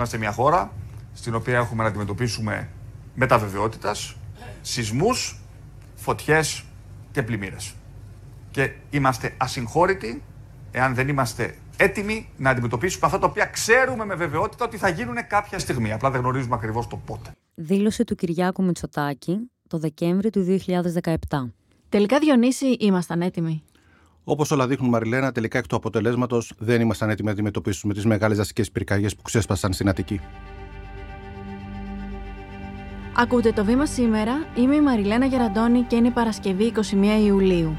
Είμαστε μια χώρα στην οποία έχουμε να αντιμετωπίσουμε μεταβεβαιότητας σεισμούς, φωτιές και πλημμύρες. Και είμαστε ασυγχώρητοι εάν δεν είμαστε έτοιμοι να αντιμετωπίσουμε αυτά τα οποία ξέρουμε με βεβαιότητα ότι θα γίνουν κάποια στιγμή. Απλά δεν γνωρίζουμε ακριβώς το πότε. Δήλωση του Κυριάκου Μητσοτάκη το Δεκέμβρη του 2017. Τελικά, Διονύση, ήμασταν έτοιμοι; Όπως όλα δείχνουν, Μαριλένα, τελικά εκ του αποτελέσματος δεν ήμασταν έτοιμοι να αντιμετωπίσουμε τις μεγάλες δασικές πυρκαγιές που ξέσπασαν στην Αττική. Ακούτε το βήμα σήμερα. Είμαι η Μαριλένα Γεραντώνη και είναι Παρασκευή 21 Ιουλίου.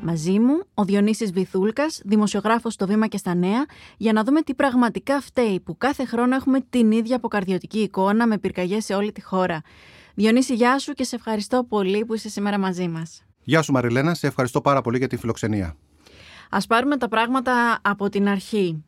Μαζί μου, ο Διονύσης Βυθούλκας, δημοσιογράφος στο Βήμα και στα Νέα, για να δούμε τι πραγματικά φταίει που κάθε χρόνο έχουμε την ίδια αποκαρδιωτική εικόνα με πυρκαγιές σε όλη τη χώρα. Διονύση, γεια σου και σε ευχαριστώ πολύ που είσαι σήμερα μαζί μας. Γεια σου Μαριλένα, σε ευχαριστώ πάρα πολύ για τη φιλοξενία. Ας πάρουμε τα πράγματα από την αρχή.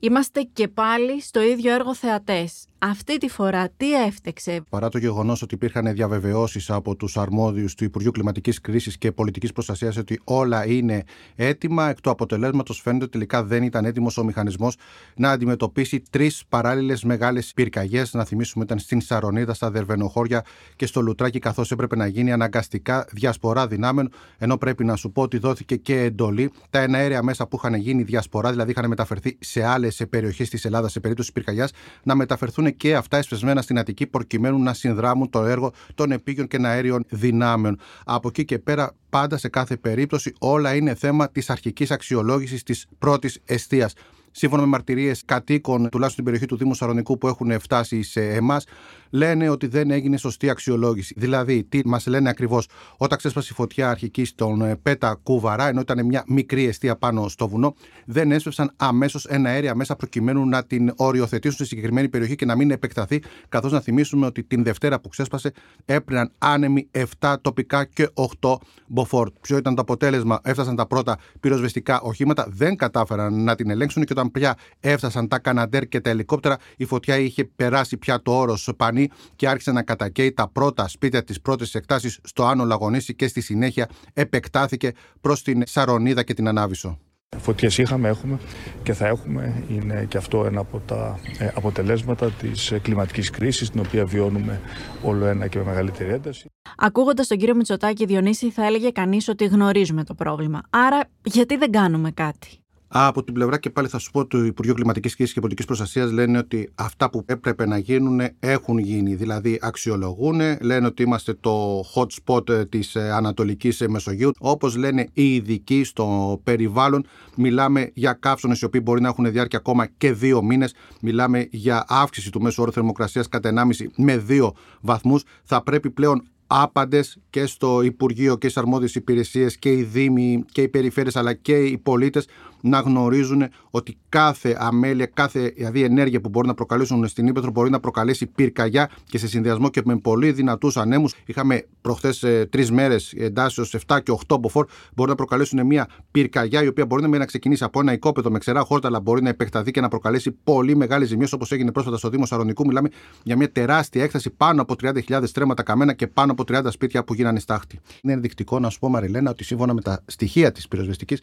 Είμαστε και πάλι στο ίδιο έργο θεατές. Αυτή τη φορά τι έφτεξε. Παρά το γεγονός ότι υπήρχαν διαβεβαιώσεις από τους αρμόδιους του Υπουργείου Κλιματικής Κρίσης και Πολιτικής Προστασίας ότι όλα είναι έτοιμα, εκ του αποτελέσματος φαίνεται ότι τελικά δεν ήταν έτοιμος ο μηχανισμός να αντιμετωπίσει τρεις παράλληλες μεγάλες πυρκαγιές. Να θυμίσουμε, ήταν στην Σαρονίδα, στα Δερβενοχώρια και στο Λουτράκι, καθώς έπρεπε να γίνει αναγκαστικά διασπορά δυνάμεων. Ενώ πρέπει να σου πω ότι δόθηκε και εντολή τα εναέρια μέσα που είχαν γίνει διασπορά, δηλαδή είχαν μεταφερθεί σε άλλες περιοχές της Ελλάδας σε περίπτωση πυρκαγιάς, να μεταφερθούν και αυτά εσπεσμένα στην Αττική προκειμένου να συνδράμουν το έργο των επίγειων και αέριων δυνάμεων. Από εκεί και πέρα πάντα σε κάθε περίπτωση όλα είναι θέμα της αρχικής αξιολόγησης της πρώτης εστίας σύμφωνα με μαρτυρίες κατοίκων, τουλάχιστον στην περιοχή του Δήμου Σαρονικού που έχουν φτάσει σε εμάς, λένε ότι δεν έγινε σωστή αξιολόγηση. Δηλαδή, τι μας λένε ακριβώς, όταν ξέσπασε η φωτιά αρχική στον ε, Πέτα Κούβαρα, ενώ ήταν μια μικρή αιστεία πάνω στο βουνό, δεν έσπευσαν αμέσως ένα αέρια μέσα προκειμένου να την οριοθετήσουν στη συγκεκριμένη περιοχή και να μην επεκταθεί. Καθώς να θυμίσουμε ότι την Δευτέρα που ξέσπασε έπαιρναν άνεμοι 7 τοπικά και 8 μποφόρ. Ποιο ήταν το αποτέλεσμα, έφτασαν τα πρώτα πυροσβεστικά οχήματα, δεν κατάφεραν να την ελέγξουν και όταν πια έφτασαν τα Καναντέρ και τα ελικόπτερα, η φωτιά είχε περάσει πια το όρο Πανί και άρχισε να κατακαίει τα πρώτα σπίτια της πρώτης εκτάσεις στο Άνω Λαγονίσι και στη συνέχεια επεκτάθηκε προς την Σαρονίδα και την Ανάβησο. Φωτιές είχαμε, έχουμε και θα έχουμε. Είναι και αυτό ένα από τα ε, αποτελέσματα της ε, κλιματικής κρίσης, την οποία βιώνουμε όλο ένα και με μεγαλύτερη ένταση. Ακούγοντας τον κύριο Μητσοτάκη Διονύση, θα έλεγε κανείς ότι γνωρίζουμε το πρόβλημα. Άρα, γιατί δεν κάνουμε κάτι; Από την πλευρά και πάλι θα σου πω του Υπουργείου Κλιματικής Κρίση και Πολιτικής Προστασίας λένε ότι αυτά που έπρεπε να γίνουν έχουν γίνει. Δηλαδή αξιολογούν, λένε ότι είμαστε το hot spot της Ανατολικής Μεσογείου. Όπως λένε οι ειδικοί στο περιβάλλον, μιλάμε για καύσονες οι οποίοι μπορεί να έχουν διάρκεια ακόμα και δύο μήνες. Μιλάμε για αύξηση του μέσου όρου θερμοκρασίας κατά 1,5 με 2 βαθμούς. Θα πρέπει πλέον άπαντες και στο Υπουργείο και στις αρμόδιες υπηρεσίες και οι Δήμοι και οι περιφέρειες αλλά και οι πολίτες να γνωρίζουν ότι κάθε αμέλεια, κάθε δηλαδή ενέργεια που μπορεί να προκαλέσουν στην Ήπεθρο μπορεί να προκαλέσει πυρκαγιά και σε συνδυασμό και με πολύ δυνατούς ανέμους. Είχαμε προχθές ε, τρεις μέρες εντάσσεω 7 και 8 μποφόρ, μπορεί να προκαλέσουν μια πυρκαγιά η οποία μπορεί να, να ξεκινήσει από ένα οικόπεδο με ξερά χόρτα, αλλά μπορεί να επεκταθεί και να προκαλέσει πολύ μεγάλες ζημιέ όπως έγινε πρόσφατα στο Δήμο Σαρονικού. Μιλάμε για μια τεράστια έκταση πάνω από 30.000 στρέμματα καμένα και πάνω από 30 σπίτια που γίνανε στάχτη. Είναι ενδεικτικό να σου πω, Μαριλένα, ότι σύμφωνα με τα στοιχεία της πυροσβεστικής,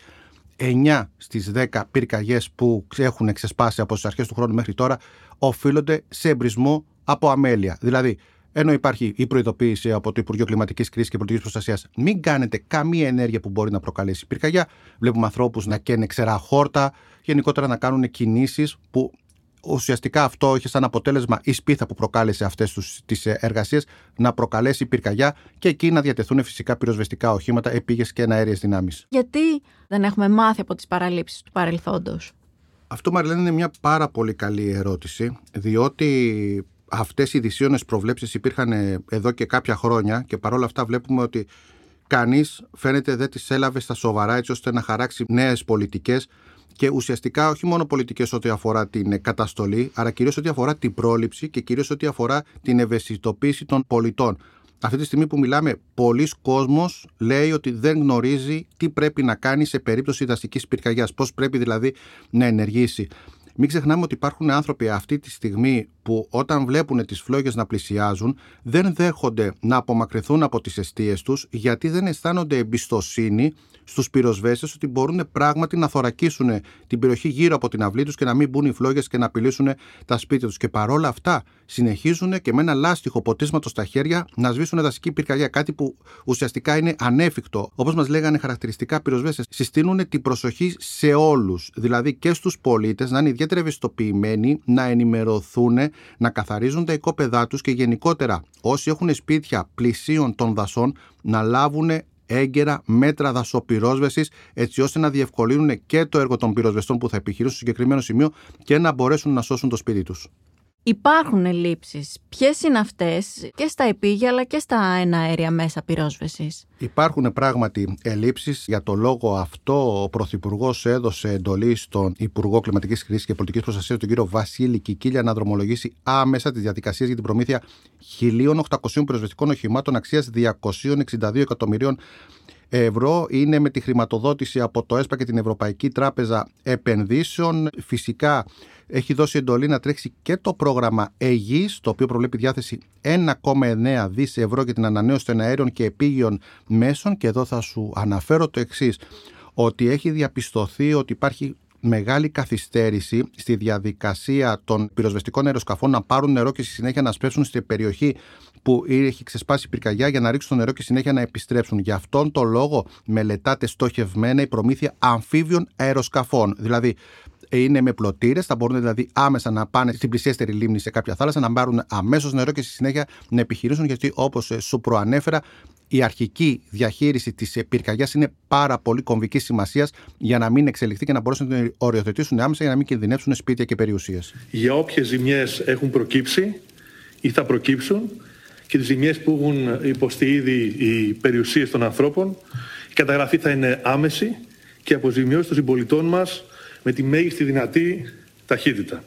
9 στις 10 πυρκαγιές που έχουν ξεσπάσει από τις αρχές του χρόνου μέχρι τώρα οφείλονται σε εμπρισμό από αμέλεια. Δηλαδή, ενώ υπάρχει η προειδοποίηση από το Υπουργείο Κλιματικής Κρίσης και Πολιτικής Προστασίας, μην κάνετε καμία ενέργεια που μπορεί να προκαλέσει πυρκαγιά. Βλέπουμε ανθρώπους να καίνε ξερά χόρτα, γενικότερα να κάνουν κινήσεις που ουσιαστικά αυτό είχε σαν αποτέλεσμα η σπίθα που προκάλεσε αυτές τις εργασίες να προκαλέσει πυρκαγιά και εκεί να διατεθούν φυσικά πυροσβεστικά οχήματα, επίγε και αέριε δυνάμεις. Γιατί δεν έχουμε μάθει από τις παραλήψεις του παρελθόντος; Αυτό, Μαριλένα, είναι μια πάρα πολύ καλή ερώτηση, διότι αυτές οι δυσίωνες προβλέψεις υπήρχαν εδώ και κάποια χρόνια και παρόλα αυτά βλέπουμε ότι κανείς φαίνεται δεν τις έλαβε στα σοβαρά έτσι ώστε να χαράξει νέες πολιτικές και ουσιαστικά όχι μόνο πολιτικές ό,τι αφορά την καταστολή, αλλά κυρίως ό,τι αφορά την πρόληψη και κυρίως ό,τι αφορά την ευαισθητοποίηση των πολιτών. Αυτή τη στιγμή που μιλάμε, πολλοί κόσμος λέει ότι δεν γνωρίζει τι πρέπει να κάνει σε περίπτωση δασική πυρκαγιάς, πώς πρέπει δηλαδή να ενεργήσει. Μην ξεχνάμε ότι υπάρχουν άνθρωποι αυτή τη στιγμή που όταν βλέπουν τις φλόγες να πλησιάζουν δεν δέχονται να απομακρυνθούν από τις αιστείες τους γιατί δεν αισθάνονται εμπιστοσύνη στους πυροσβέστες ότι μπορούν πράγματι να θωρακίσουν την περιοχή γύρω από την αυλή τους και να μην μπουν οι φλόγες και να απειλήσουν τα σπίτια τους. Και παρόλα αυτά συνεχίζουν και με ένα λάστιχο ποτίσματο στα χέρια να σβήσουν δασική πυρκαγιά. Κάτι που ουσιαστικά είναι ανέφικτο. Όπως μας λέγανε χαρακτηριστικά πυροσβέστες, συστήνουν την προσοχή σε όλους. Δηλαδή και στους πολίτες να είναι ιδιαίτερα ευαισθητοποιημένοι, να ενημερωθούν, να καθαρίζουν τα οικόπεδά τους και γενικότερα όσοι έχουν σπίτια πλησίων των δασών να λάβουν έγκαιρα μέτρα δασοπυρόσβεσης, έτσι ώστε να διευκολύνουν και το έργο των πυροσβεστών που θα επιχειρήσουν στο συγκεκριμένο σημείο και να μπορέσουν να σώσουν το σπίτι τους. Υπάρχουν ελλείψεις. Ποιες είναι αυτές; Και στα επίγεια αλλά και στα εναέρια μέσα πυρόσβεσης. Υπάρχουν πράγματι ελλείψεις. Για το λόγο αυτό ο Πρωθυπουργός έδωσε εντολή στον Υπουργό Κλιματικής Κρίσης και Πολιτικής Προστασίας, τον κύριο Βασίλη Κικίλια, να δρομολογήσει άμεσα τις διαδικασίες για την προμήθεια 1.800 πυροσβεστικών οχημάτων αξίας 262 εκατομμυρίων ευρώ. Είναι με τη χρηματοδότηση από το ΕΣΠΑ και την Ευρωπαϊκή Τράπεζα Επενδύσεων. Φυσικά έχει δώσει εντολή να τρέξει και το πρόγραμμα ΕΓΙΣ, το οποίο προβλέπει διάθεση 1,9 δις ευρώ για την ανανέωση των αέριων και επίγειων μέσων. Και εδώ θα σου αναφέρω το εξής ότι έχει διαπιστωθεί ότι υπάρχει μεγάλη καθυστέρηση στη διαδικασία των πυροσβεστικών αεροσκαφών να πάρουν νερό και στη συνέχεια να σπεύσουν στην περιοχή που έχει ξεσπάσει πυρκαγιά για να ρίξουν το νερό και συνέχεια να επιστρέψουν. Γι' αυτόν τον λόγο μελετάτε στοχευμένα η προμήθεια αμφίβιων αεροσκαφών. Δηλαδή, είναι με πλωτήρες, θα μπορούν δηλαδή άμεσα να πάνε στην πλησιέστερη λίμνη σε κάποια θάλασσα, να πάρουν αμέσως νερό και στη συνέχεια να επιχειρήσουν, γιατί όπως σου προανέφερα, η αρχική διαχείριση της πυρκαγιάς είναι πάρα πολύ κομβικής σημασίας για να μην εξελιχθεί και να μπορέσουν να την οριοθετήσουν άμεσα για να μην κινδυνεύσουν σπίτια και περιουσίες. Για όποιες ζημιές έχουν προκύψει ή θα προκύψουν και τις ζημιές που έχουν υποστεί ήδη οι περιουσίες των ανθρώπων, η καταγραφή θα είναι άμεση και αποζημιώσει των συμπολιτών μας με τη μέγιστη δυνατή ταχύτητα.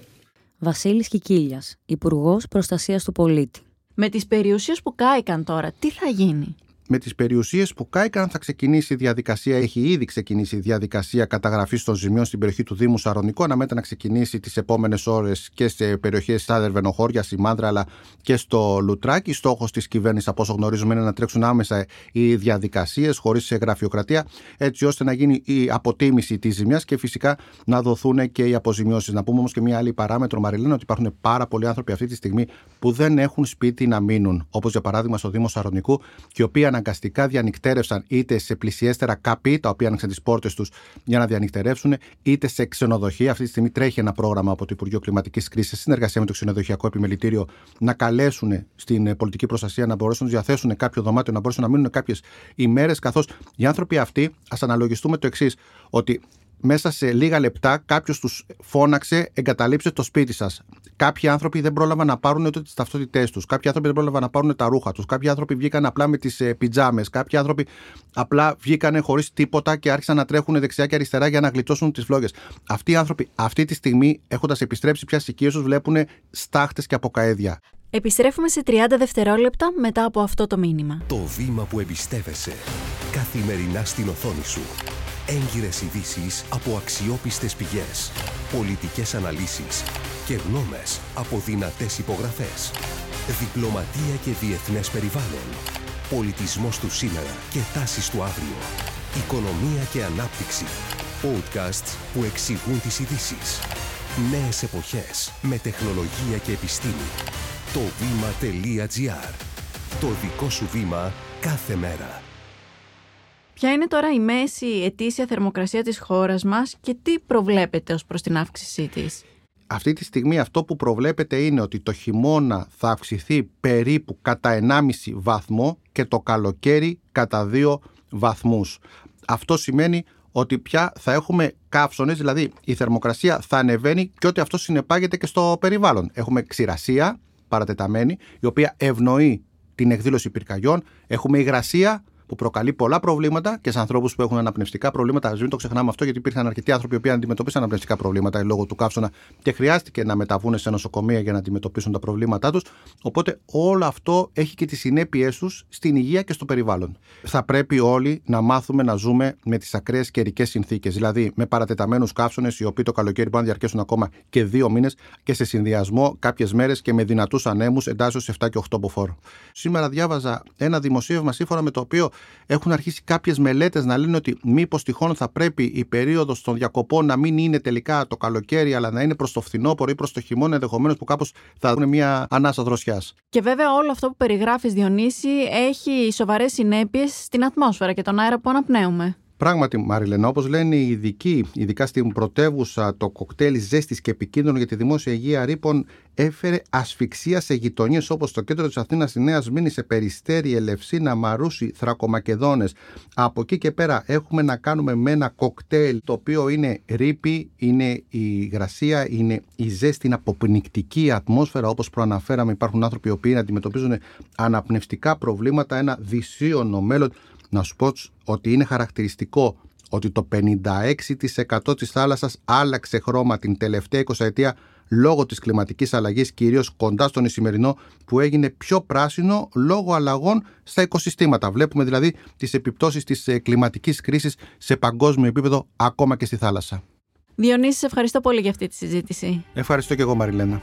Βασίλης Κικίλιας, Υπουργός Προστασίας του Πολίτη. Με τις περιουσίες που κάηκαν τώρα, τι θα γίνει; Με τις περιουσίες που κάηκαν θα ξεκινήσει η διαδικασία, έχει ήδη ξεκινήσει η διαδικασία καταγραφής των ζημιών στην περιοχή του Δήμου Σαρονικού. Αναμένεται να ξεκινήσει τις επόμενες ώρες και σε περιοχές στα Δερβενοχώρια, στη Μάνδρα αλλά και στο Λουτράκι. Στόχος της κυβέρνησης, από όσο γνωρίζουμε, είναι να τρέξουν άμεσα οι διαδικασίες χωρίς γραφειοκρατία, έτσι ώστε να γίνει η αποτίμηση της ζημιάς και φυσικά να δοθούν και οι αποζημιώσεις. Να πούμε όμως και μια άλλη παράμετρο, Μαριλένα, ότι υπάρχουν πάρα πολλοί άνθρωποι αυτή τη στιγμή που δεν έχουν σπίτι να μείνουν. Όπως για παράδειγμα στο Δήμο Σαρονικού, και οι οποίοι αναγκαστικά διανυκτέρευσαν είτε σε πλησιέστερα καπί, τα οποία άνοιξαν τις πόρτες τους για να διανυκτερεύσουν, είτε σε ξενοδοχεία. Αυτή τη στιγμή τρέχει ένα πρόγραμμα από το Υπουργείο Κλιματικής Κρίσης, σε συνεργασία με το Ξενοδοχειακό Επιμελητήριο, να καλέσουν στην πολιτική προστασία να μπορέσουν να διαθέσουν κάποιο δωμάτιο, να μπορέσουν να μείνουν κάποιες ημέρες. Καθώς οι άνθρωποι αυτοί, ας αναλογιστούμε το εξής, ότι μέσα σε λίγα λεπτά κάποιος τους φώναξε, εγκαταλείψε το σπίτι σας. Κάποιοι άνθρωποι δεν πρόλαβαν να πάρουν ούτε τις ταυτότητές τους. Κάποιοι άνθρωποι δεν πρόλαβαν να πάρουν τα ρούχα τους. Κάποιοι άνθρωποι βγήκαν απλά με τις ε, πιτζάμες. Κάποιοι άνθρωποι απλά βγήκαν χωρίς τίποτα και άρχισαν να τρέχουν δεξιά και αριστερά για να γλιτώσουν τις φλόγες. Αυτοί οι άνθρωποι αυτή τη στιγμή, έχοντας επιστρέψει πια στις οικίες τους, βλέπουν στάχτες και αποκαέδια. Επιστρέφουμε σε 30 δευτερόλεπτα μετά από αυτό το μήνυμα. Το βήμα που εμπιστεύεσαι καθημερινά στην οθόνη σου. Έγκυρες ειδήσεις από αξιόπιστες πηγές. Πολιτικές αναλύσεις και γνώμες από δυνατές υπογραφές. Διπλωματία και διεθνές περιβάλλον. Πολιτισμός του σήμερα και τάσεις του αύριο. Οικονομία και ανάπτυξη. Podcasts που εξηγούν τις ειδήσεις. Νέες εποχές με τεχνολογία και επιστήμη. Το βήμα.gr. Το δικό σου βήμα κάθε μέρα. Ποια είναι τώρα η μέση ετήσια θερμοκρασία της χώρας μας και τι προβλέπετε ως προς την αύξησή της; Αυτή τη στιγμή αυτό που προβλέπετε είναι ότι το χειμώνα θα αυξηθεί περίπου κατά 1,5 βαθμό και το καλοκαίρι κατά 2 βαθμούς. Αυτό σημαίνει ότι πια θα έχουμε καύσονες, δηλαδή η θερμοκρασία θα ανεβαίνει και ότι αυτό συνεπάγεται και στο περιβάλλον. Έχουμε ξηρασία παρατεταμένη, η οποία ευνοεί την εκδήλωση πυρκαγιών. Έχουμε υγρασία που προκαλεί πολλά προβλήματα και σε ανθρώπους που έχουν αναπνευστικά προβλήματα. Α μην το ξεχνάμε αυτό, γιατί υπήρχαν αρκετοί άνθρωποι που αντιμετωπίσαν αναπνευστικά προβλήματα λόγω του καύσωνα και χρειάστηκε να μεταβούν σε νοσοκομεία για να αντιμετωπίσουν τα προβλήματά τους. Οπότε όλο αυτό έχει και τις συνέπειές τους στην υγεία και στο περιβάλλον. Θα πρέπει όλοι να μάθουμε να ζούμε με τις ακραίες καιρικέ συνθήκες, δηλαδή με παρατεταμένους καύσωνε, οι οποίοι το καλοκαίρι μπορούν να διαρκέσουν ακόμα και δύο μήνες και σε συνδυασμό κάποιες μέρες και με δυνατούς ανέμους εντάσσεως 7 και 8 μποφόρ. Σήμερα διάβαζα ένα δημοσίευμα σύμφωνα με το οποίο έχουν αρχίσει κάποιες μελέτες να λένε ότι μήπως τυχόν θα πρέπει η περίοδος των διακοπών να μην είναι τελικά το καλοκαίρι, αλλά να είναι προς το φθινόπωρο ή προς το χειμώνα, ενδεχομένως που κάπως θα δουν μια ανάσα δροσιάς. Και βέβαια όλο αυτό που περιγράφεις, Διονύση, έχει σοβαρές συνέπειες στην ατμόσφαιρα και τον αέρα που αναπνέουμε. Πράγματι, Μαριλένα, όπως λένε οι ειδικοί, ειδικά στην πρωτεύουσα, το κοκτέιλ ζέστης και επικίνδυνο για τη δημόσια υγεία ρήπων έφερε ασφυξία σε γειτονιές όπως το κέντρο της Αθήνας, η Νέα Μήνη, σε Περιστέρη, Ελευσίνα, Μαρούσι, Θρακομακεδόνες. Από εκεί και πέρα έχουμε να κάνουμε με ένα κοκτέιλ το οποίο είναι ρήπη, είναι η υγρασία, είναι η ζέστη, είναι αποπνικτική ατμόσφαιρα όπως προαναφέραμε. Υπάρχουν άνθρωποι οι οποίοι αντιμετωπίζουν αναπνευστικά προβλήματα, ένα δυσίωνο μέλλον να σου πω ότι είναι χαρακτηριστικό ότι το 56% της θάλασσας άλλαξε χρώμα την τελευταία 20 ετία λόγω της κλιματικής αλλαγής, κυρίως κοντά στον Ισημερινό, που έγινε πιο πράσινο λόγω αλλαγών στα οικοσυστήματα. Βλέπουμε δηλαδή τις επιπτώσεις της ε, κλιματικής κρίσης σε παγκόσμιο επίπεδο, ακόμα και στη θάλασσα. Διονύση, ευχαριστώ πολύ για αυτή τη συζήτηση. Ευχαριστώ και εγώ, Μαριλένα.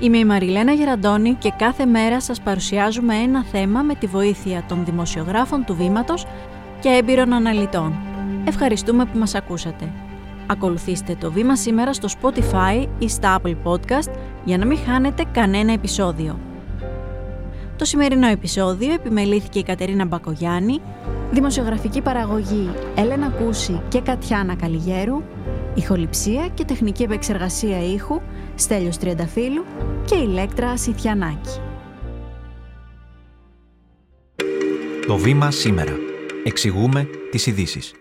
Είμαι η Μαριλένα Γεραντώνη και κάθε μέρα σας παρουσιάζουμε ένα θέμα με τη βοήθεια των δημοσιογράφων του Βήματος και έμπειρων αναλυτών. Ευχαριστούμε που μας ακούσατε. Ακολουθήστε το Βήμα σήμερα στο Spotify ή στα Apple Podcast για να μην χάνετε κανένα επεισόδιο. Το σημερινό επεισόδιο επιμελήθηκε η Κατερίνα Μπακογιάννη, δημοσιογραφική παραγωγή Έλενα Κούση και Κατιάνα Καλιγέρου, ηχοληψία και τεχνική επεξεργασία ήχου Στέλιος Τριανταφύλου και Ηλέκτρα Σιθιανάκη. Το βήμα σήμερα. Εξηγούμε τις ειδήσεις.